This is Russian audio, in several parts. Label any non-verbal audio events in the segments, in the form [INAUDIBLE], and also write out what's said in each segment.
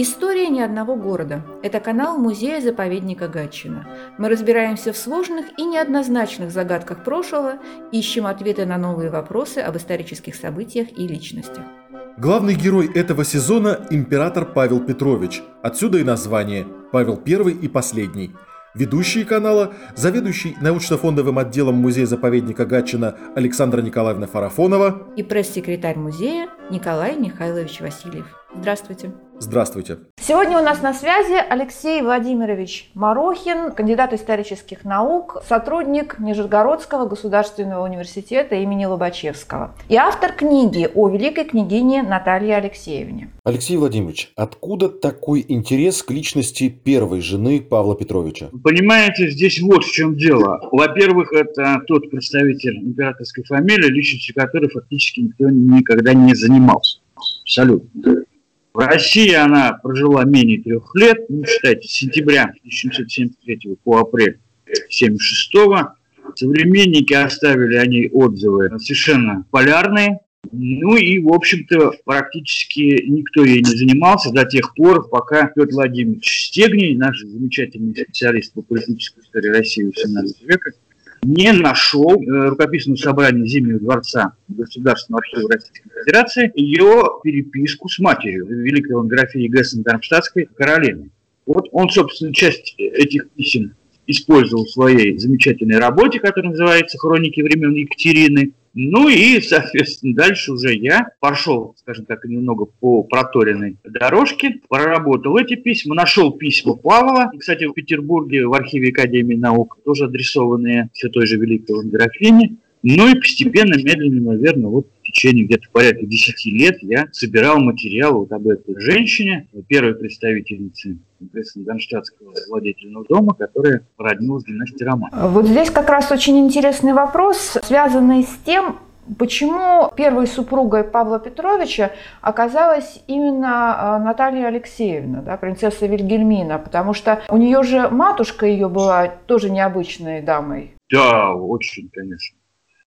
История ни одного города. Это канал музея-заповедника Гатчина. Мы разбираемся в сложных и неоднозначных загадках прошлого, ищем ответы на новые вопросы об исторических событиях и личностях. Главный герой этого сезона – император Павел Петрович. Отсюда и название – Павел I и последний – Ведущие канала, заведующий научно-фондовым отделом музея-заповедника Гатчина Александра Николаевна Фарафонова и пресс-секретарь музея Николай Михайлович Васильев. Здравствуйте. Здравствуйте. Сегодня у нас на связи Алексей Владимирович Марохин, кандидат исторических наук, сотрудник Нижегородского государственного университета имени Лобачевского и автор книги о великой княгине Наталье Алексеевне. Алексей Владимирович, откуда такой интерес к личности первой жены Павла Петровича? Понимаете, здесь вот в чем дело. Во-первых, это тот представитель императорской фамилии, личностью которой фактически никто никогда не занимался. Абсолютно. В России она прожила менее трех лет, ну, считайте, с сентября 1773 по апрель 1976. Современники оставили о ней отзывы совершенно полярные. Ну и, в общем-то, практически никто ей не занимался до тех пор, пока Петр Владимирович Стегний, наш замечательный специалист по политической истории России XVIII века, не нашел э, рукописного собрания Зимнего дворца Государственного архива Российской Федерации ее переписку с матерью, великой лонграфии Гессен-Дармштадтской Каролины. Вот он, собственно, часть этих писем использовал в своей замечательной работе, которая называется «Хроники времен Екатерины». Ну и, соответственно, дальше уже я пошел, скажем так, немного по проторенной дорожке, проработал эти письма, нашел письма Павла, кстати, в Петербурге в архиве Академии наук, тоже адресованные все той же Великой графине. Ну и постепенно, медленно, наверное, вот течение где-то порядка 10 лет я собирал материал вот об этой женщине, первой представительнице Грессен-Донштадтского владетельного дома, которая роднилась династии Роман. Вот здесь как раз очень интересный вопрос, связанный с тем, Почему первой супругой Павла Петровича оказалась именно а, Наталья Алексеевна, да, принцесса Вильгельмина? Потому что у нее же матушка ее была тоже необычной дамой. Да, очень, конечно.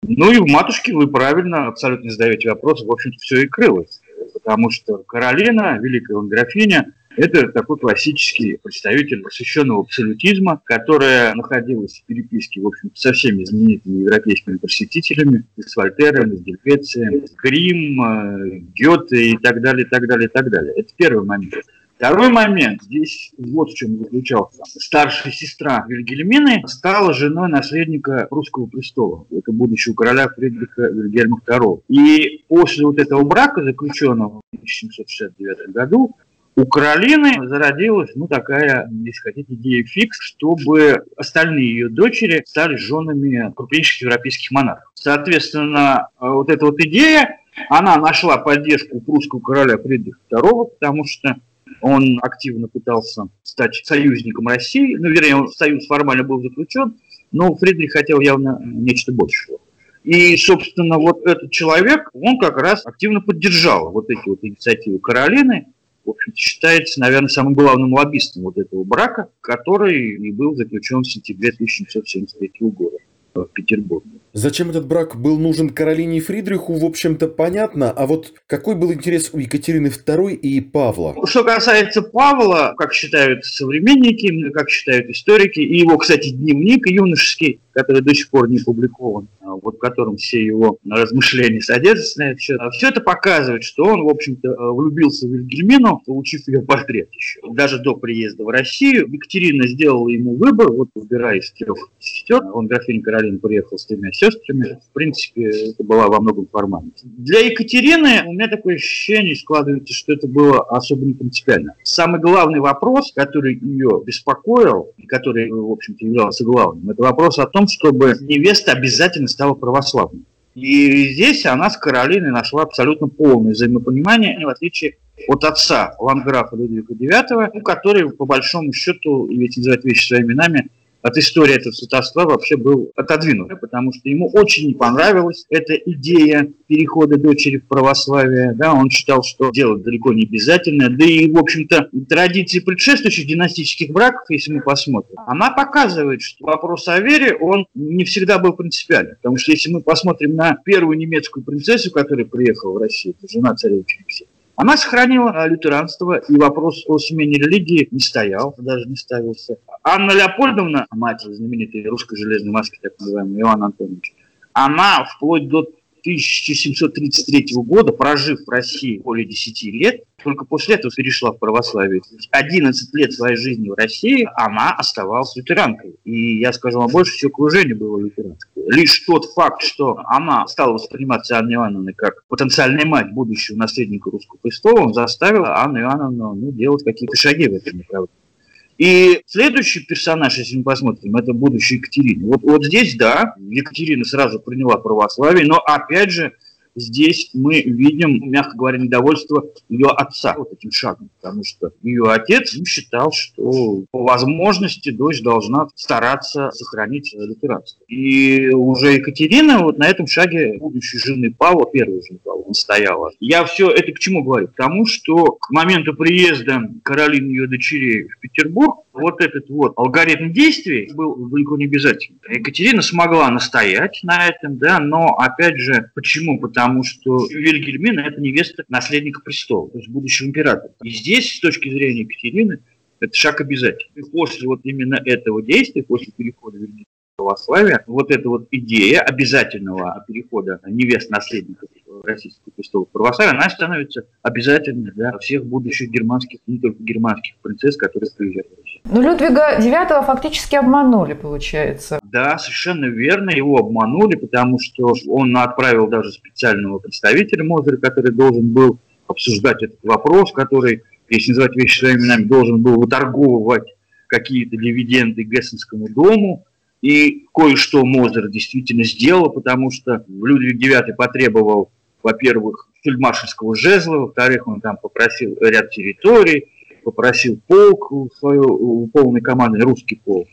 Ну и в матушке вы правильно абсолютно задаете вопрос, в общем-то, все и крылось. Потому что Каролина, великая графиня, это такой классический представитель просвещенного абсолютизма, которая находилась в переписке, в общем со всеми знаменитыми европейскими просветителями, с Вольтером, с Гельвецием, с Грим, э, Гёте и так далее, и так далее, и так далее. Это первый момент. Второй момент, здесь вот в чем заключался. Старшая сестра Вильгельмины стала женой наследника русского престола, это будущего короля Фридриха Вильгельма II. И после вот этого брака, заключенного в 1769 году, у Каролины зародилась, ну, такая, если хотите, идея фикс, чтобы остальные ее дочери стали женами крупнейших европейских монархов. Соответственно, вот эта вот идея, она нашла поддержку прусского короля Фридриха II, потому что он активно пытался стать союзником России. Ну, вернее, союз формально был заключен, но Фридрих хотел явно нечто большего. И, собственно, вот этот человек, он как раз активно поддержал вот эти вот инициативы Каролины. В общем считается, наверное, самым главным лоббистом вот этого брака, который и был заключен в сентябре 1773 года в Петербурге. Зачем этот брак был нужен Каролине Фридриху, в общем-то, понятно. А вот какой был интерес у Екатерины II и Павла? Что касается Павла, как считают современники, как считают историки, и его, кстати, дневник юношеский, который до сих пор не публикован, а вот в котором все его размышления содержатся на этот счет. Все это показывает, что он, в общем-то, влюбился в Вильгельмину, получив ее портрет еще. Даже до приезда в Россию Екатерина сделала ему выбор, вот выбирая из трех сестер. Он, графиня Каролина, приехал с тремя сестрами. В принципе, это была во многом формальность. Для Екатерины у меня такое ощущение складывается, что это было особо не принципиально. Самый главный вопрос, который ее беспокоил, и который, в общем-то, являлся главным, это вопрос о том, чтобы невеста обязательно стала православной. И здесь она с Каролиной нашла абсолютно полное взаимопонимание, в отличие от отца Ланграфа Людвига IX, который, по большому счету, ведь называть вещи своими именами, от истории этого святоства вообще был отодвинут, потому что ему очень не понравилась эта идея перехода дочери в православие. Да, он считал, что дело далеко не обязательное. Да и, в общем-то, традиции предшествующих династических браков, если мы посмотрим, она показывает, что вопрос о вере, он не всегда был принципиальным. Потому что если мы посмотрим на первую немецкую принцессу, которая приехала в Россию, это жена царевича Алексея, Она сохранила лютеранство, и вопрос о смене религии не стоял, даже не ставился. Анна Леопольдовна, мать знаменитой русской железной маски, так называемой, Иоанн Антонович, она вплоть до 1733 года, прожив в России более 10 лет, только после этого перешла в православие. 11 лет своей жизни в России она оставалась лютеранкой. И я скажу вам больше, все окружение было лютеранское. Лишь тот факт, что она стала восприниматься Анной Иоанновной как потенциальная мать будущего наследника русского престола, он заставил Анну Иоанновну ну, делать какие-то шаги в этом направлении. И следующий персонаж, если мы посмотрим, это будущая Екатерина. Вот, вот здесь, да, Екатерина сразу приняла православие, но опять же, здесь мы видим, мягко говоря, недовольство ее отца вот этим шагом, потому что ее отец считал, что по возможности дочь должна стараться сохранить лютеранство. И уже Екатерина вот на этом шаге будущей жены Павла, первой жены Павла, стояла. Я все это к чему говорю? К тому, что к моменту приезда Каролины ее дочерей в Петербург вот этот вот алгоритм действий был далеко не обязательный. Екатерина смогла настоять на этом, да, но опять же, почему? Потому что Вильгельмина – это невеста наследника престола, то есть будущего императора. И здесь, с точки зрения Екатерины, это шаг обязательный. И после вот именно этого действия, после перехода Вильгельмина православия, вот эта вот идея обязательного перехода невест наследников российского престола православия, она становится обязательной для всех будущих германских, не только германских принцесс, которые приезжают в Россию. Ну, Людвига IX фактически обманули, получается. Да, совершенно верно, его обманули, потому что он отправил даже специального представителя Мозера, который должен был обсуждать этот вопрос, который, если называть вещи своими именами, должен был выторговывать какие-то дивиденды Гессенскому дому, и кое-что Мозер действительно сделал, потому что Людвиг IX потребовал, во-первых, фельдмаршальского жезла, во-вторых, он там попросил ряд территорий, попросил полк, свою полной команды, русский полк.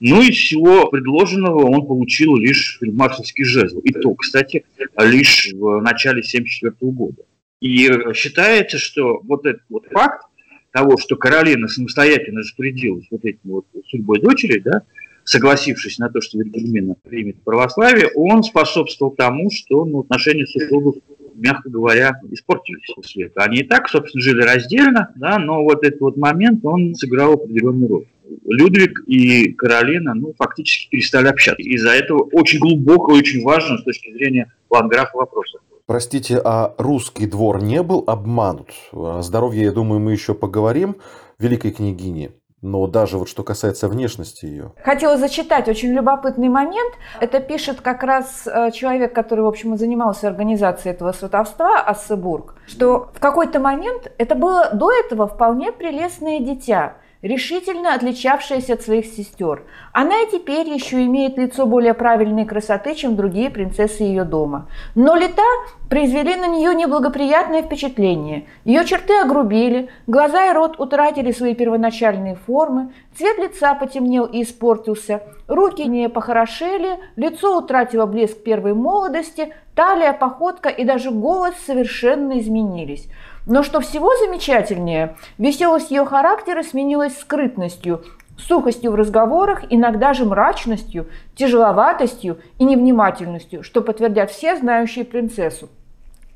Ну, из всего предложенного он получил лишь фельдмаршальский жезл. И то, кстати, лишь в начале 1974 года. И считается, что вот этот вот факт того, что Каролина самостоятельно распорядилась вот этим вот судьбой дочери, да, согласившись на то, что Вильгельмина примет православие, он способствовал тому, что ну, отношения супругов, мягко говоря, испортились после этого. Они и так, собственно, жили раздельно, да, но вот этот вот момент, он сыграл определенную роль. Людвиг и Каролина, ну, фактически перестали общаться. Из-за этого очень глубоко и очень важно с точки зрения ландграфа вопроса. Простите, а русский двор не был обманут? О здоровье, я думаю, мы еще поговорим. Великой княгине. Но даже вот что касается внешности ее. Хотела зачитать очень любопытный момент. Это пишет как раз э, человек, который, в общем, занимался организацией этого сватовства, Ассебург, что в какой-то момент это было до этого вполне прелестное дитя – решительно отличавшаяся от своих сестер. Она и теперь еще имеет лицо более правильной красоты, чем другие принцессы ее дома. Но лета произвели на нее неблагоприятное впечатление. Ее черты огрубели, глаза и рот утратили свои первоначальные формы, цвет лица потемнел и испортился, руки не похорошели, лицо утратило блеск первой молодости, талия, походка и даже голос совершенно изменились. Но что всего замечательнее, веселость ее характера сменилась скрытностью, сухостью в разговорах, иногда же мрачностью, тяжеловатостью и невнимательностью, что подтвердят все знающие принцессу.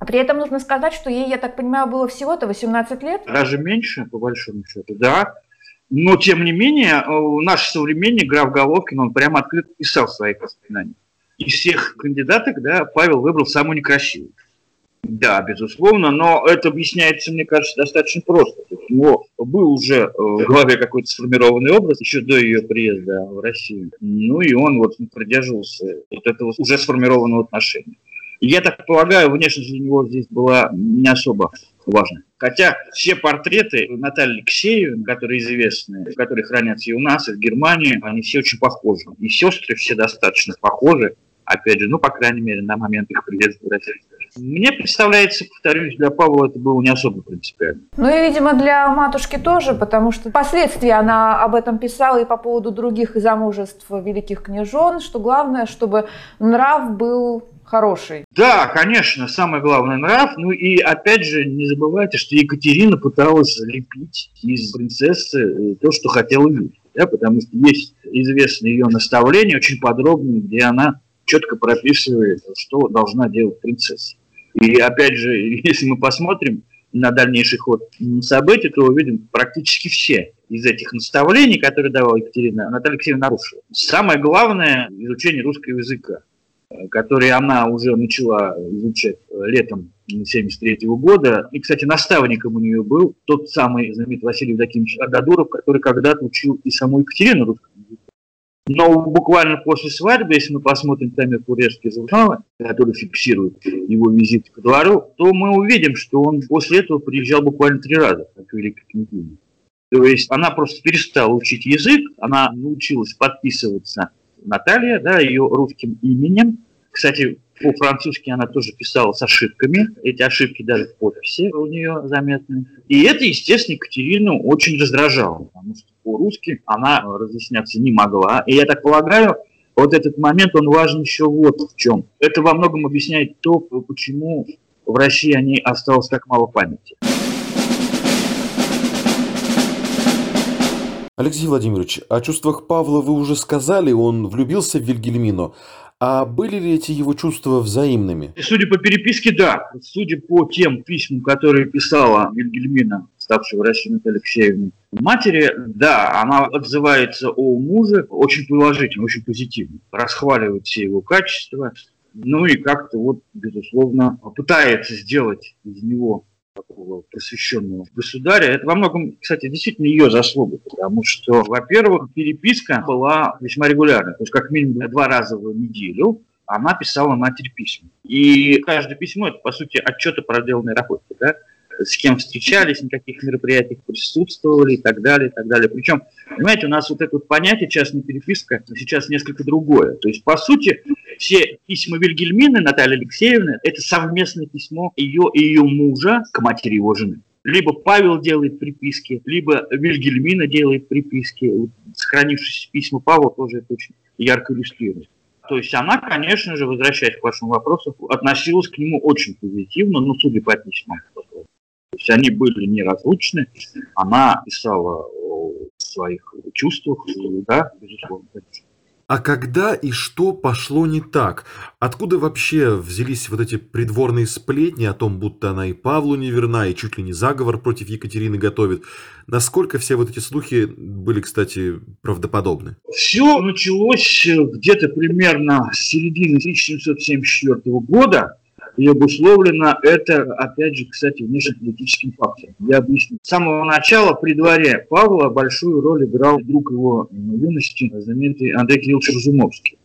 При этом нужно сказать, что ей, я так понимаю, было всего-то 18 лет. Даже меньше, по большому счету, да. Но, тем не менее, э, наш современник, граф Головкин, он прямо открыто писал в своих воспоминаниях. Из всех кандидаток, да, Павел выбрал самую некрасивую. Да, безусловно, но это объясняется, мне кажется, достаточно просто. У него был уже э, в голове какой-то сформированный образ еще до ее приезда в Россию. Ну и он вот придерживался вот этого уже сформированного отношения. я так полагаю, внешность для него здесь была не особо важна. Хотя все портреты Натальи Алексеевны, которые известны, которые хранятся и у нас, и в Германии, они все очень похожи. И сестры все достаточно похожи опять же, ну, по крайней мере, на момент их приезда в Россию. Мне представляется, повторюсь, для Павла это было не особо принципиально. Ну и, видимо, для матушки тоже, потому что впоследствии она об этом писала и по поводу других замужеств великих княжон, что главное, чтобы нрав был хороший. Да, конечно, самое главное нрав. Ну и опять же, не забывайте, что Екатерина пыталась лепить из принцессы э, то, что хотела видеть. Да, потому что есть известное ее наставление, очень подробное, где она четко прописывает, что должна делать принцесса. И опять же, [LAUGHS] если мы посмотрим, на дальнейший ход событий, то увидим практически все из этих наставлений, которые давала Екатерина, Наталья Алексеевна нарушила. Самое главное – изучение русского языка, который она уже начала изучать летом 1973 года. И, кстати, наставником у нее был тот самый знаменитый Василий Евдокимович Ададуров, который когда-то учил и саму Екатерину русскому языку. Но буквально после свадьбы, если мы посмотрим таймер курьерские журналы, которые фиксируют его визит к двору, то мы увидим, что он после этого приезжал буквально три раза, как великий княгиня. То есть она просто перестала учить язык, она научилась подписываться Наталья, да, ее русским именем. Кстати, по-французски она тоже писала с ошибками. Эти ошибки даже в подписи у нее заметны. И это, естественно, Екатерину очень раздражало, потому что по-русски она разъясняться не могла. И я так полагаю, вот этот момент, он важен еще вот в чем. Это во многом объясняет то, почему в России о ней осталось так мало памяти. Алексей Владимирович, о чувствах Павла вы уже сказали, он влюбился в Вильгельмину. А были ли эти его чувства взаимными? Судя по переписке, да. Судя по тем письмам, которые писала Вильгельмина, ставшая в России Наталья Алексеевна, матери, да, она отзывается о муже очень положительно, очень позитивно. Расхваливает все его качества. Ну и как-то вот, безусловно, пытается сделать из него такого посвященного государя. Это во многом, кстати, действительно ее заслуга, потому что, во-первых, переписка была весьма регулярной, то есть как минимум два раза в неделю она писала матери письма. И каждое письмо – это, по сути, отчет о проделанной работе. Да? С кем встречались, на каких мероприятиях присутствовали и так далее, и так далее. Причем, понимаете, у нас вот это вот понятие частная переписка сейчас несколько другое. То есть, по сути, все письма Вильгельмины Натальи Алексеевны – это совместное письмо ее и ее мужа к матери его жены. Либо Павел делает приписки, либо Вильгельмина делает приписки. Сохранившиеся письма Павла тоже это очень ярко иллюстрирует. То есть она, конечно же, возвращаясь к вашему вопросу, относилась к нему очень позитивно, ну, судя по письмам. То есть они были неразлучны. Она писала о своих чувствах, да, безусловно. А когда и что пошло не так? Откуда вообще взялись вот эти придворные сплетни о том, будто она и Павлу не верна, и чуть ли не заговор против Екатерины готовит? Насколько все вот эти слухи были, кстати, правдоподобны? Все началось где-то примерно с середины 1774 года, и обусловлено это, опять же, кстати, внешнеполитическим фактором. Я объясню. С самого начала при дворе Павла большую роль играл друг его юности, знаменитый Андрей Кириллович Разумовский.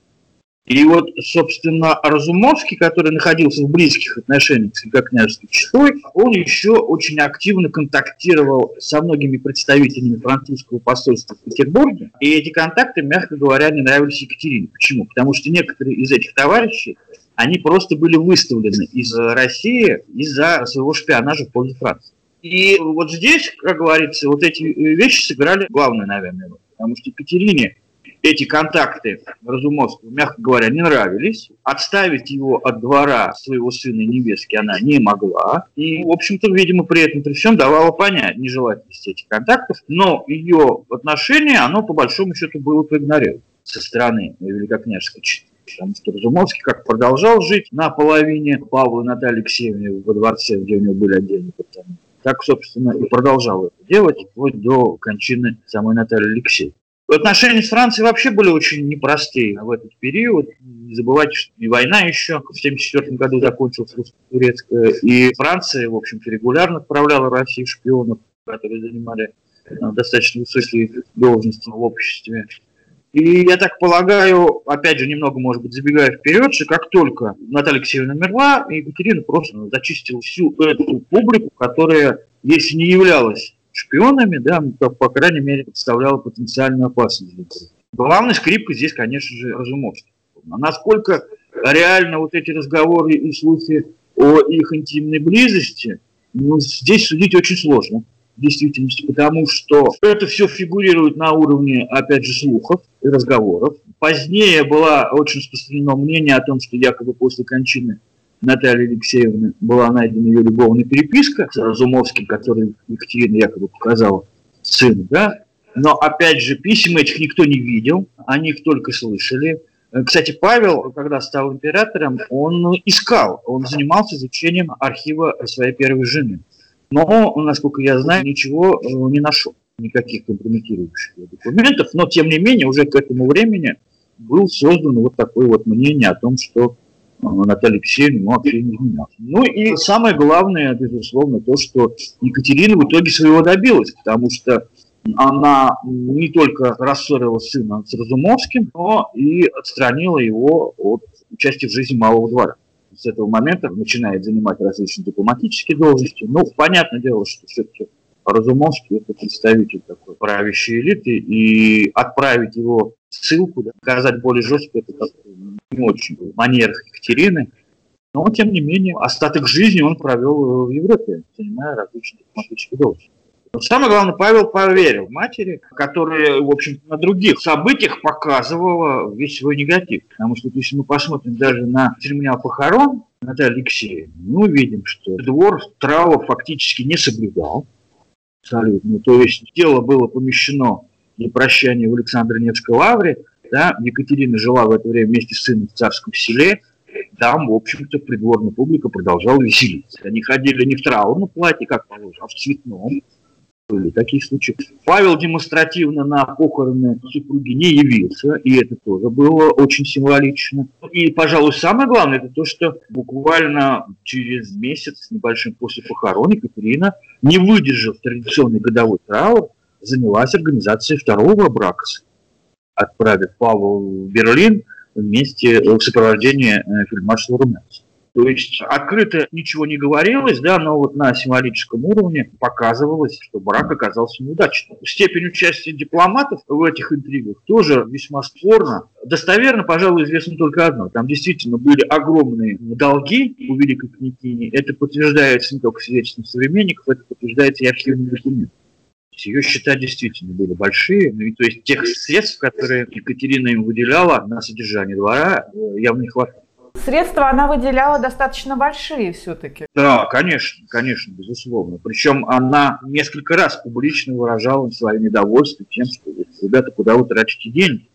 И вот, собственно, Разумовский, который находился в близких отношениях с великокняжеской четой, он еще очень активно контактировал со многими представителями французского посольства в Петербурге. И эти контакты, мягко говоря, не нравились Екатерине. Почему? Потому что некоторые из этих товарищей они просто были выставлены из России из-за своего шпионажа в пользу Франции. И вот здесь, как говорится, вот эти вещи сыграли главную, наверное. Потому что Екатерине эти контакты Разумовского, мягко говоря, не нравились. Отставить его от двора своего сына невестки она не могла. И, в общем-то, видимо, при этом при всем давала понять нежелательность этих контактов. Но ее отношение, оно по большому счету было проигнорировано со стороны великокняжеской что Разумовский как продолжал жить на половине Павла Натальи Алексеевны во дворце, где у него были отдельные апартаменты, так, собственно, и продолжал это делать вплоть до кончины самой Натальи Алексеевны. Отношения с Францией вообще были очень непростые в этот период. Не забывайте, что и война еще в 1974 году закончилась русско-турецкая, и Франция, в общем-то, регулярно отправляла в Россию шпионов, которые занимали э, достаточно высокие должности в обществе. И я так полагаю, опять же, немного, может быть, забегая вперед, что как только Наталья Алексеевна умерла, Екатерина просто зачистила всю эту публику, которая, если не являлась шпионами, да, то, по крайней мере, представляла потенциальную опасность. Главной скрипкой здесь, конечно же, Разумовский. А насколько реально вот эти разговоры и слухи о их интимной близости, ну, здесь судить очень сложно действительности, потому что это все фигурирует на уровне, опять же, слухов и разговоров. Позднее было очень распространено мнение о том, что якобы после кончины Натальи Алексеевны была найдена ее любовная переписка с Разумовским, который Екатерина якобы показала сыну, да? Но, опять же, писем этих никто не видел, они их только слышали. Кстати, Павел, когда стал императором, он искал, он занимался изучением архива своей первой жены. Но, насколько я знаю, ничего э, не нашел, никаких компрометирующих документов, но, тем не менее, уже к этому времени был создан вот такое вот мнение о том, что э, Наталья Алексеевна ну, вообще не изменялась. Ну и самое главное, безусловно, то, что Екатерина в итоге своего добилась, потому что она не только рассорила сына с Разумовским, но и отстранила его от участия в жизни малого двора. С этого момента начинает занимать различные дипломатические должности. Ну, понятное дело, что все-таки Разумовский это представитель такой правящей элиты, и отправить его в ссылку, да, более жестко, это как не очень в манерах Екатерины. Но, тем не менее, остаток жизни он провел в Европе, занимая различные дипломатические должности. Но самое главное, Павел поверил матери, которая, в общем на других событиях показывала весь свой негатив. Потому что, если мы посмотрим даже на терминал похорон Натальи Алексеевны, мы увидим, что двор траур фактически не соблюдал. Абсолютно. То есть тело было помещено для прощания в Александро-Невской лавре. Да, Екатерина жила в это время вместе с сыном в царском селе. Там, в общем-то, придворная публика продолжала веселиться. Они ходили не в траурном платье, как положено, а в цветном были такие случаи. Павел демонстративно на похороны супруги не явился, и это тоже было очень символично. И, пожалуй, самое главное, это то, что буквально через месяц небольшим после похорон Екатерина, не выдержав традиционный годовой траур, занялась организацией второго брака, отправив Павла в Берлин вместе в сопровождении э, фельдмаршала Румянцева. То есть открыто ничего не говорилось, да, но вот на символическом уровне показывалось, что брак оказался неудачным. Степень участия дипломатов в этих интригах тоже весьма спорно. Достоверно, пожалуй, известно только одно. Там действительно были огромные долги у великой княгини. Это подтверждается не только свидетельством современников, это подтверждается и архивными документами ее счета действительно были большие. Ну, то есть тех средств, которые Екатерина им выделяла на содержание двора, явно не хватало. Средства она выделяла достаточно большие все-таки. Да, конечно, конечно, безусловно. Причем она несколько раз публично выражала свое недовольство тем, что ребята, куда вы тратите деньги?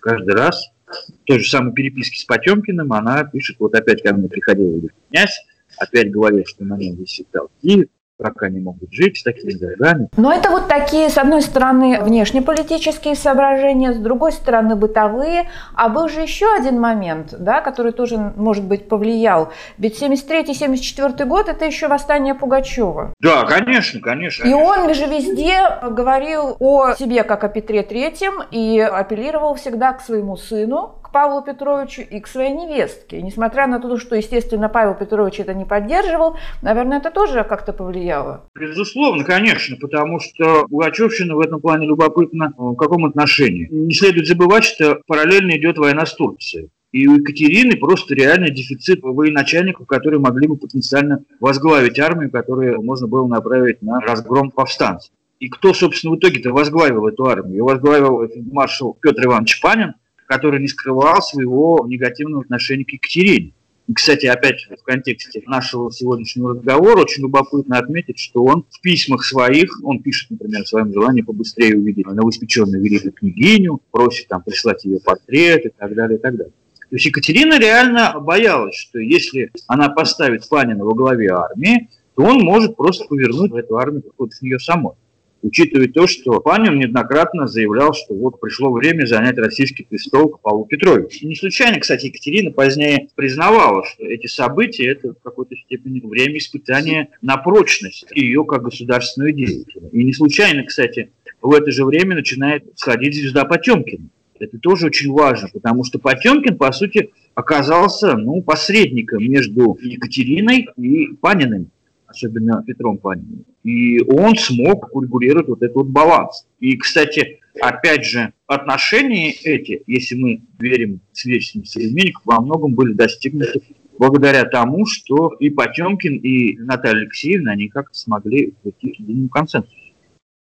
Каждый раз в той же самой переписке с Потемкиным она пишет, вот опять ко мне приходил князь, опять говорил, что на нем висит долги, как они могут жить с такими деньгами. Но это вот такие, с одной стороны, внешнеполитические соображения, с другой стороны, бытовые. А был же еще один момент, да, который тоже, может быть, повлиял. Ведь 73-74 год – это еще восстание Пугачева. Да, конечно, конечно. И он же везде говорил о себе как о Петре Третьем и апеллировал всегда к своему сыну, Павлу Петровичу и к своей невестке. И несмотря на то, что, естественно, Павел Петрович это не поддерживал, наверное, это тоже как-то повлияло. Безусловно, конечно, потому что Пугачевщина в этом плане любопытна в каком отношении. Не следует забывать, что параллельно идет война с Турцией. И у Екатерины просто реальный дефицит военачальников, которые могли бы потенциально возглавить армию, которую можно было направить на разгром повстанцев. И кто, собственно, в итоге-то возглавил эту армию? Ее возглавил маршал Петр Иванович Панин, который не скрывал своего негативного отношения к Екатерине. И, кстати, опять в контексте нашего сегодняшнего разговора очень любопытно отметить, что он в письмах своих, он пишет, например, о своем желании побыстрее увидеть новоиспеченную великую княгиню, просит там прислать ее портрет и так далее, и так далее. То есть Екатерина реально боялась, что если она поставит Панина во главе армии, то он может просто повернуть эту армию против нее самой учитывая то, что Панин неоднократно заявлял, что вот пришло время занять российский престол к Павлу Петровичу. Не случайно, кстати, Екатерина позднее признавала, что эти события – это в какой-то степени время испытания на прочность ее как государственного деятеля. И не случайно, кстати, в это же время начинает сходить звезда Потемкина. Это тоже очень важно, потому что Потемкин, по сути, оказался ну, посредником между Екатериной и Паниным особенно Петром Паниным. И он смог урегулировать вот этот вот баланс. И, кстати, опять же, отношения эти, если мы верим свидетельствам современников, во многом были достигнуты благодаря тому, что и Потемкин, и Наталья Алексеевна, они как-то смогли прийти к единому консенсусу.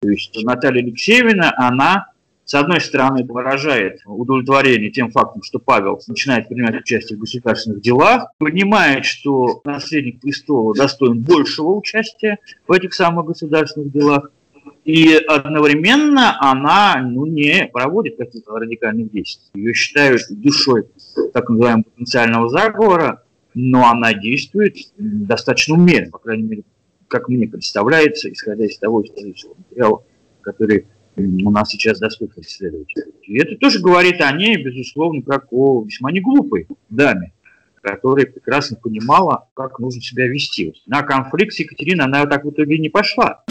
То есть Наталья Алексеевна, она с одной стороны, выражает удовлетворение тем фактом, что Павел начинает принимать участие в государственных делах, понимает, что наследник престола достоин большего участия в этих самых государственных делах, и одновременно она ну, не проводит каких-то радикальных действий. Ее считают душой так называемого потенциального заговора, но она действует достаточно умеренно, по крайней мере, как мне представляется, исходя из того исторического материала, который у нас сейчас доступен исследователям. И это тоже говорит о ней, безусловно, как о весьма неглупой даме, которая прекрасно понимала, как нужно себя вести. На конфликт с Екатериной она так в итоге не пошла.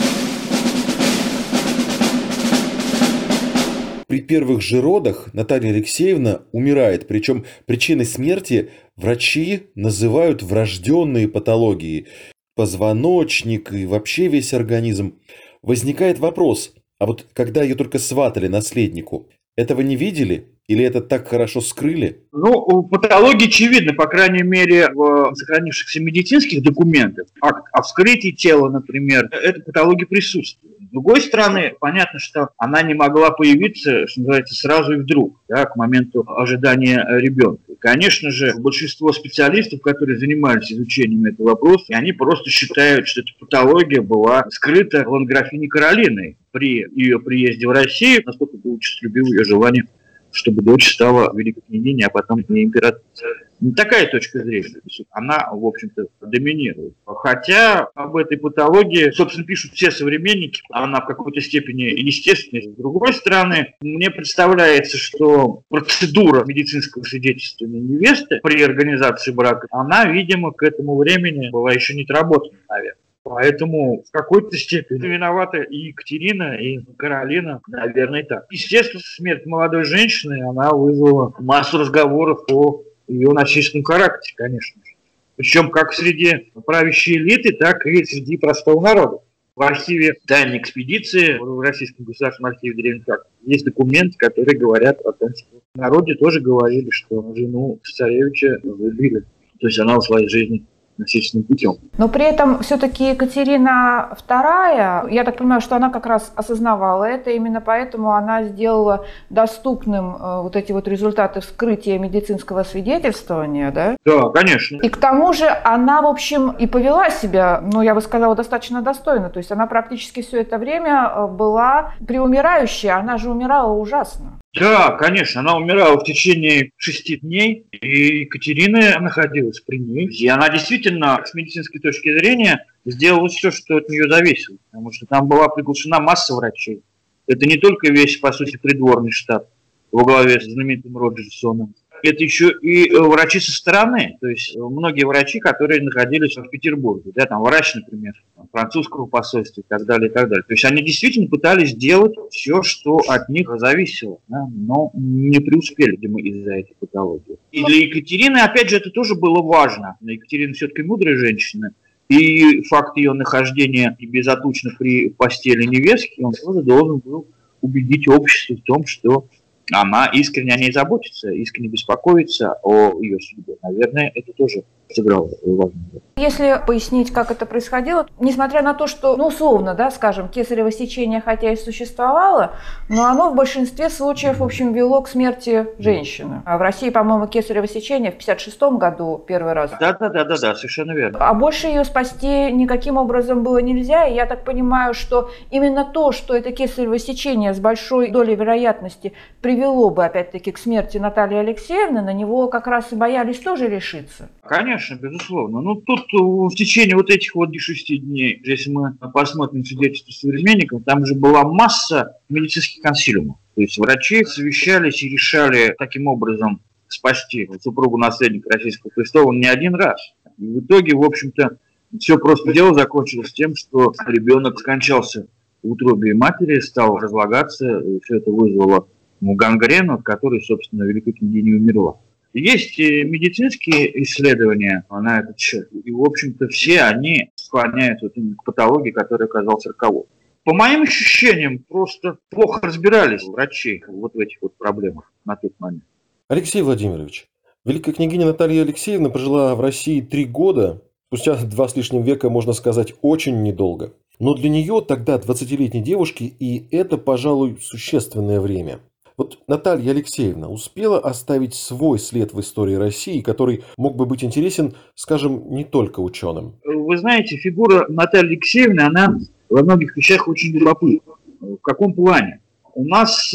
При первых же родах Наталья Алексеевна умирает, причем причиной смерти врачи называют врожденные патологии. Позвоночник и вообще весь организм. Возникает вопрос, а вот когда ее только сватали наследнику, этого не видели? Или это так хорошо скрыли? Ну, патологии очевидны, по крайней мере, в сохранившихся медицинских документах. Акт о вскрытии тела, например, эта патология присутствует. С другой стороны, понятно, что она не могла появиться, что называется, сразу и вдруг, да, к моменту ожидания ребенка. Конечно же, большинство специалистов, которые занимались изучением этого вопроса, они просто считают, что эта патология была скрыта ланграфине Каролиной при ее приезде в Россию, насколько был счастлив ее желание чтобы дочь стала великой княгиней, а потом и императрицей. Не такая точка зрения. Она, в общем-то, доминирует. Хотя об этой патологии, собственно, пишут все современники. Она в какой-то степени естественная. С другой стороны, мне представляется, что процедура медицинского свидетельствования невесты при организации брака, она, видимо, к этому времени была еще не отработана, наверное. Поэтому в какой-то степени виновата и Екатерина, и Каролина, наверное, так. Естественно, смерть молодой женщины, она вызвала массу разговоров о ее насильственном характере, конечно же. Причем как среди правящей элиты, так и среди простого народа. В архиве тайной экспедиции, в Российском государственном архиве древних есть документы, которые говорят о том, что в народе тоже говорили, что жену царевича убили. То есть она в своей жизни насильственным путем. Но при этом все-таки Екатерина II, я так понимаю, что она как раз осознавала это, именно поэтому она сделала доступным э, вот эти вот результаты вскрытия медицинского свидетельствования, да? Да, конечно. И к тому же она, в общем, и повела себя, ну, я бы сказала, достаточно достойно. То есть она практически все это время э, была преумирающая, она же умирала ужасно. Да, конечно, она умирала в течение шести дней, и Екатерина находилась при ней. И она действительно, с медицинской точки зрения, сделала все, что от нее зависело, потому что там была приглашена масса врачей. Это не только весь, по сути, придворный штаб во главе с знаменитым Роджерсоном, это еще и э, врачи со стороны. То есть э, многие врачи, которые находились в Петербурге, да, там врач, например, французского посольства и так далее, и так далее. То есть они действительно пытались сделать все, что от них зависело, да, но не преуспели, видимо, из-за этой патологии. И для Екатерины, опять же, это тоже было важно. Екатерина все-таки мудрая женщина, и факт ее нахождения безотлучно при постели невестки, он тоже должен был убедить общество в том, что она искренне о ней заботится, искренне беспокоится о ее судьбе. Наверное, это тоже сыграло важную роль. Если пояснить, как это происходило, несмотря на то, что, ну, условно, да, скажем, кесарево сечение хотя и существовало, но оно в большинстве случаев, в общем, вело к смерти женщины. А в России, по-моему, кесарево сечение в 56 году первый раз. Да, да, да, да, да, совершенно верно. А больше ее спасти никаким образом было нельзя, и я так понимаю, что именно то, что это кесарево сечение с большой долей вероятности привело бы, опять-таки, к смерти Натальи Алексеевны, на него как раз и боялись тоже решиться. Конечно, безусловно. Ну, тут э, в течение вот этих вот шести дней, если мы посмотрим свидетельства современников, там же была масса медицинских консилиумов. То есть врачи совещались и решали таким образом спасти супругу наследника Российского престола не один раз. И в итоге, в общем-то, все просто дело закончилось тем, что ребенок скончался в утробе матери, стал разлагаться, и все это вызвало гангрену, от которой, собственно, великая княгиня умерла. Есть медицинские исследования на этот счет, и, в общем-то, все они склоняются вот к патологии, которая оказалась роковой. По моим ощущениям, просто плохо разбирались врачи вот в этих вот проблемах на тот момент. Алексей Владимирович, великая княгиня Наталья Алексеевна прожила в России три года, спустя два с лишним века, можно сказать, очень недолго. Но для нее тогда, 20-летней девушки, и это, пожалуй, существенное время – вот Наталья Алексеевна успела оставить свой след в истории России, который мог бы быть интересен, скажем, не только ученым. Вы знаете, фигура Натальи Алексеевны, она во многих вещах очень любопытна. В каком плане? У нас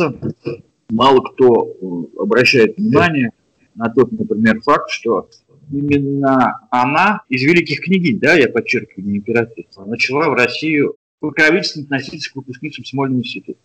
мало кто обращает внимание на тот, например, факт, что именно она из великих княгинь, да, я подчеркиваю, не императрица, начала в Россию покровительственно относиться к выпускницам Смольного института.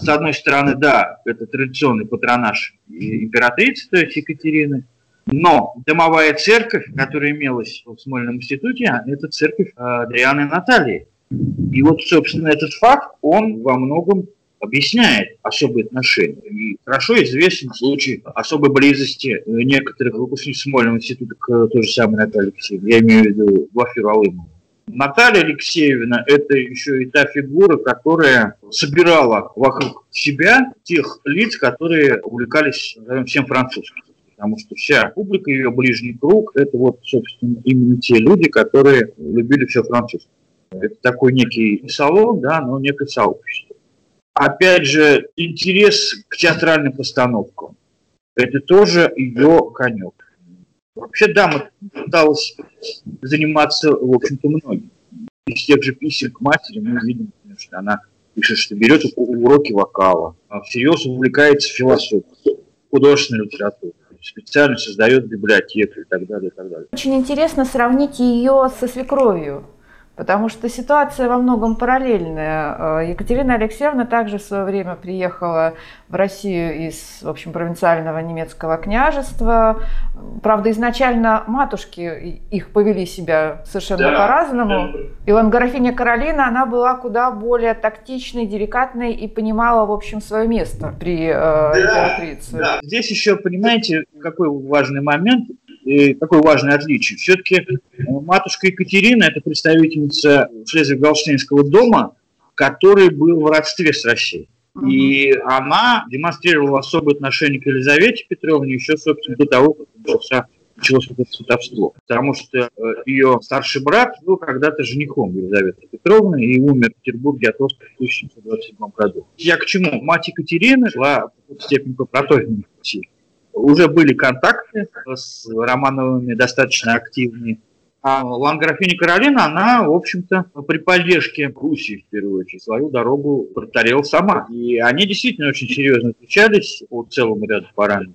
С одной стороны, да, это традиционный патронаж императрицы, то есть Екатерины, но домовая церковь, которая имелась в Смольном институте, это церковь Адрианы Натальи. И вот, собственно, этот факт, он во многом объясняет особые отношения. И хорошо известен случай особой близости некоторых выпускников Смольного института к той же самой Наталье Алексеевне. Я имею в виду Глафиру Алымову. Наталья Алексеевна – это еще и та фигура, которая собирала вокруг себя тех лиц, которые увлекались назовем, всем французским. Потому что вся публика, ее ближний круг – это вот, собственно, именно те люди, которые любили все французское. Это такой некий салон, да, но некое сообщество. Опять же, интерес к театральным постановкам – это тоже ее конек. Вообще дама пыталась заниматься, в общем-то, многим. Из тех же писем к матери мы видим, что она пишет, что берет уроки вокала, а всерьез увлекается философией, художественной литературой специально создает библиотеку и так далее, и так далее. Очень интересно сравнить ее со свекровью. Потому что ситуация во многом параллельная. Э, Екатерина Алексеевна также в свое время приехала в Россию из, в общем, провинциального немецкого княжества. Правда, изначально матушки их повели себя совершенно да, по-разному. И графиня Каролина, она была куда более тактичной, деликатной и понимала, в общем, свое место при э, да, императрице. Да. Здесь еще, понимаете, какой важный момент такое важное отличие. Все-таки э, матушка Екатерина – это представительница Шлезвиг-Голштейнского дома, который был в родстве с Россией. И она демонстрировала особое отношение к Елизавете Петровне еще, собственно, до того, как начался началось это сватовство. Потому что э, ее старший брат был когда-то женихом Елизаветы Петровны и умер в Петербурге от оспы в 1727 году. Я к чему? Мать Екатерины шла в степень по протозному уже были контакты с Романовыми достаточно активные. А Ланграфиня Каролина, она, в общем-то, при поддержке Пруссии, в первую очередь, свою дорогу протарила сама. И они действительно очень серьезно отличались по целому ряду параметров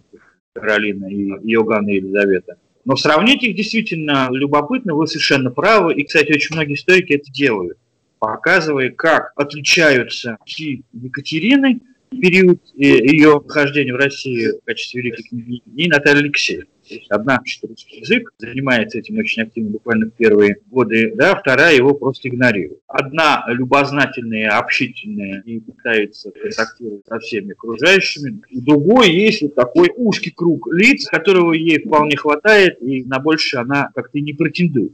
Каролина и Иоганна и Елизавета. Но сравнить их действительно любопытно, вы совершенно правы. И, кстати, очень многие историки это делают, показывая, как отличаются Екатерины период ее нахождения в России в качестве великой княгини Наталья Алексеевна. Одна учит русский язык, занимается этим очень активно буквально в первые годы, да, вторая его просто игнорирует. Одна любознательная, общительная и пытается контактировать со всеми окружающими, у другой есть вот такой узкий круг лиц, которого ей вполне хватает, и на больше она как-то не претендует.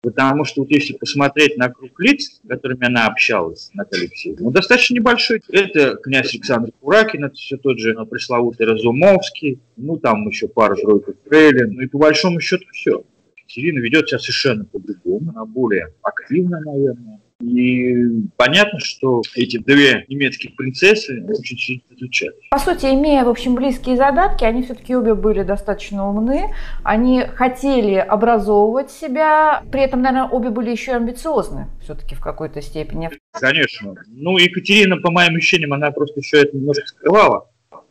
Потому что вот если посмотреть на круг лиц, с которыми она общалась, Наталья Алексеевна, он достаточно небольшой. Это князь Александр Куракин, это все тот же пресловутый Разумовский, ну там еще пара-тройка Фрейлин, ну и по большому счету все. Екатерина ведет себя совершенно по-другому, она более активна, наверное. И понятно, что эти две немецкие принцессы очень сильно отличались. По сути, имея, в общем, близкие задатки, они все-таки обе были достаточно умны. Они хотели образовывать себя. При этом, наверное, обе были еще и амбициозны все-таки в какой-то степени. Конечно. Ну, Екатерина, по моим ощущениям, она просто еще это немножко скрывала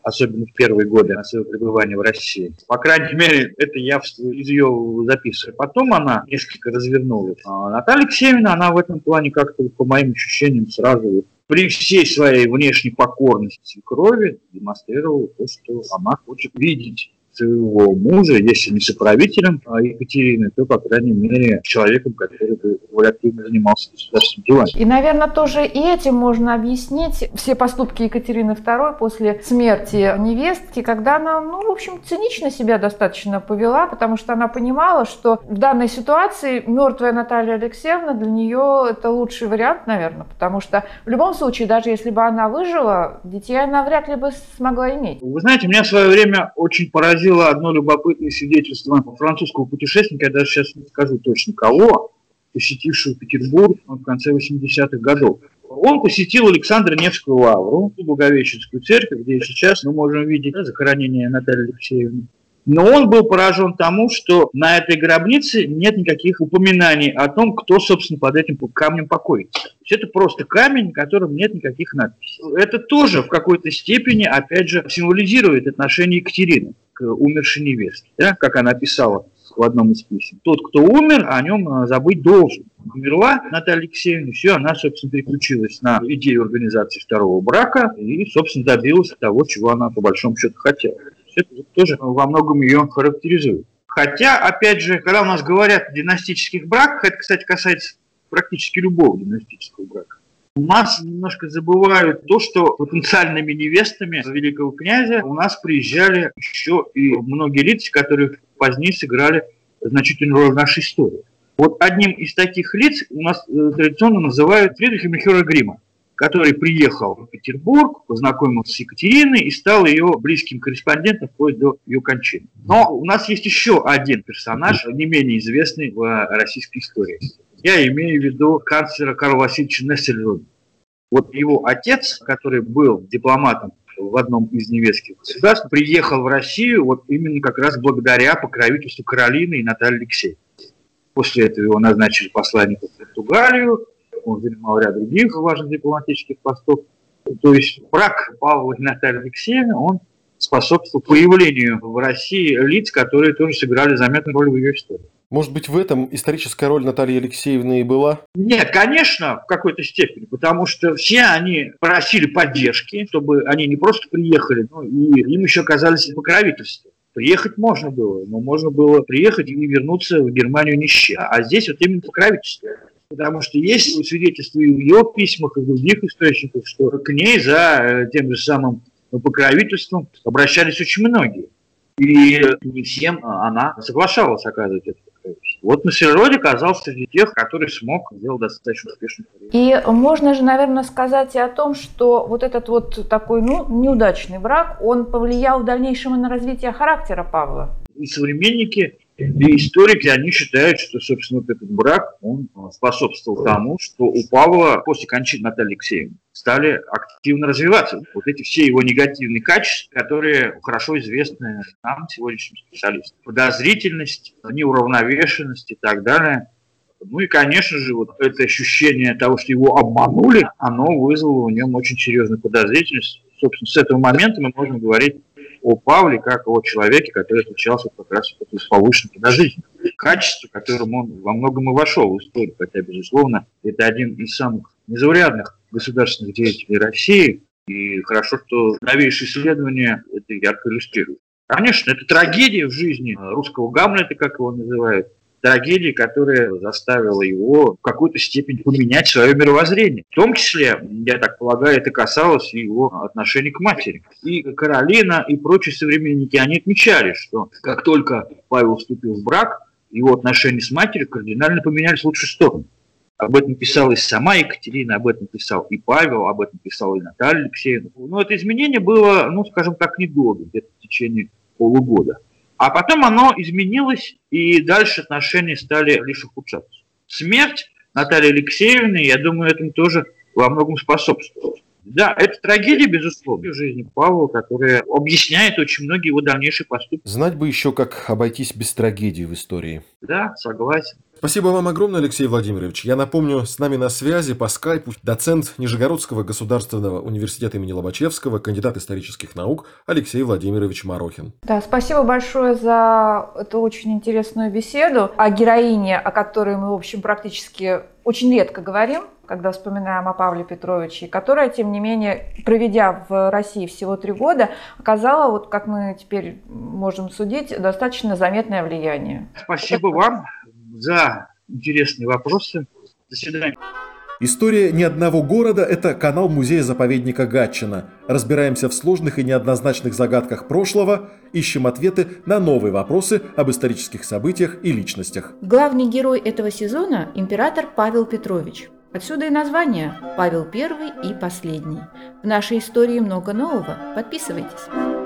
особенно в первые годы своего пребывания в России. По крайней мере, это я из ее записываю. Потом она несколько развернулась. А Наталья Алексеевна, она в этом плане как-то, по моим ощущениям, сразу при всей своей внешней покорности крови демонстрировала то, что она хочет видеть своего мужа, если не соправителем а Екатерины, то, по крайней мере, человеком, который более активно занимался государственными делами. И, наверное, тоже и этим можно объяснить все поступки Екатерины II после смерти невестки, когда она, ну, в общем, цинично себя достаточно повела, потому что она понимала, что в данной ситуации мертвая Наталья Алексеевна для нее это лучший вариант, наверное, потому что в любом случае, даже если бы она выжила, детей она вряд ли бы смогла иметь. Вы знаете, меня в свое время очень поразило поразило одно любопытное свидетельство французского путешественника, я даже сейчас не скажу точно кого, посетившего Петербург в конце 80-х годов. Он посетил Александра Невскую лавру, Благовещенскую церковь, где сейчас мы можем видеть захоронение Натальи Алексеевны. Но он был поражен тому, что на этой гробнице нет никаких упоминаний о том, кто, собственно, под этим камнем покоится. То есть это просто камень, в котором нет никаких надписей. Это тоже в какой-то степени, опять же, символизирует отношение Екатерины к умершей невестке, да, как она писала в одном из писем. Тот, кто умер, о нем а, забыть должен. Умерла Наталья Алексеевна, все, она, собственно, переключилась на идею организации второго брака и, собственно, добилась того, чего она по большому счету хотела. Это тоже во многом ее характеризует. Хотя, опять же, когда у нас говорят о династических браках, это, кстати, касается практически любого династического брака, у нас немножко забывают то, что потенциальными невестами великого князя у нас приезжали еще и многие лица, которые позднее сыграли значительную роль в нашей истории. Вот одним из таких лиц у нас э, традиционно называют Фридриха Михера Грима, который приехал в Петербург, познакомился с Екатериной и стал ее близким корреспондентом вплоть до ее кончины. Но у нас есть еще один персонаж, не менее известный в российской истории. Я имею в виду канцлера Карла Васильевича Нессельрода. Вот его отец, который был дипломатом в одном из немецких государств, приехал в Россию вот именно как раз благодаря покровительству Каролины и Натальи Алексеевны. После этого его назначили посланником в Португалию, он занимал ряд других важных дипломатических постов. То есть брак Павла и Натальи Алексеевны, он способствовал появлению в России лиц, которые тоже сыграли заметную роль в ее истории. Может быть, в этом историческая роль Натальи Алексеевны и была? Нет, конечно, в какой-то степени, потому что все они просили поддержки, чтобы они не просто приехали, но и им еще оказались покровительством. Приехать можно было, но можно было приехать и вернуться в Германию ни с чем. А здесь вот именно покровительство. Потому что есть свидетельства и в ее письмах, и в других источниках, что к ней за э, тем же самым покровительством обращались очень многие. И не всем она соглашалась оказывать это вот на Серроде оказался среди тех, который смог сделать достаточно успешную карьеру. И можно же, наверное, сказать и о том, что вот этот вот такой ну, неудачный брак, он повлиял в дальнейшем на развитие характера Павла. И современники и историки, они считают, что, собственно, вот этот брак, он способствовал тому, что у Павла после кончины Натальи Алексеевны стали активно развиваться вот эти все его негативные качества, которые хорошо известны нам, сегодняшним специалистам. Подозрительность, неуравновешенность и так далее. Ну и, конечно же, вот это ощущение того, что его обманули, оно вызвало в нем очень серьезную подозрительность. Собственно, с этого момента мы можем говорить о Павле как о человеке, который отличался как раз с повышенной подозрительностью. Качество, которым он во многом и вошел в историю, хотя, безусловно, это один из самых незаурядных государственных деятелей России, и хорошо, что новейшие исследования это ярко иллюстрируют. Конечно, это трагедия в жизни русского Гамлета, как его называют, трагедии, которая заставила его в какой-то степени поменять свое мировоззрение. В том числе, я так полагаю, это касалось его отношений к матери. И Каролина, и прочие современники, они отмечали, что как только Павел вступил в брак, его отношения с матерью кардинально поменялись в лучшую сторону. Об этом писала и сама Екатерина, об этом писал и Павел, об этом писала и Наталья Алексеевна. Но это изменение было, ну, скажем так, недолго, где-то в течение полугода. А потом оно изменилось, и дальше отношения стали лишь ухудшаться. Смерть Натальи Алексеевны, я думаю, этому тоже во многом способствовала. Да, это трагедия, безусловно, в жизни Павла, которая объясняет очень многие его дальнейшие поступки. Знать бы еще, как обойтись без трагедии в истории. Да, согласен. Спасибо вам огромное, Алексей Владимирович. Я напомню, с нами на связи по скайпу доцент Нижегородского государственного университета имени Лобачевского, кандидат исторических наук Алексей Владимирович Марохин. Да, спасибо большое за эту очень интересную беседу о героине, о которой мы, в общем, практически очень редко говорим, когда вспоминаем о Павле Петровиче, которая, тем не менее, проведя в России всего три года, оказала, вот как мы теперь можем судить, достаточно заметное влияние. Спасибо вам за интересные вопросы. До свидания. История ни одного города – это канал музея-заповедника Гатчина. Разбираемся в сложных и неоднозначных загадках прошлого, ищем ответы на новые вопросы об исторических событиях и личностях. Главный герой этого сезона – император Павел Петрович. Отсюда и название «Павел I и последний». В нашей истории много нового. Подписывайтесь.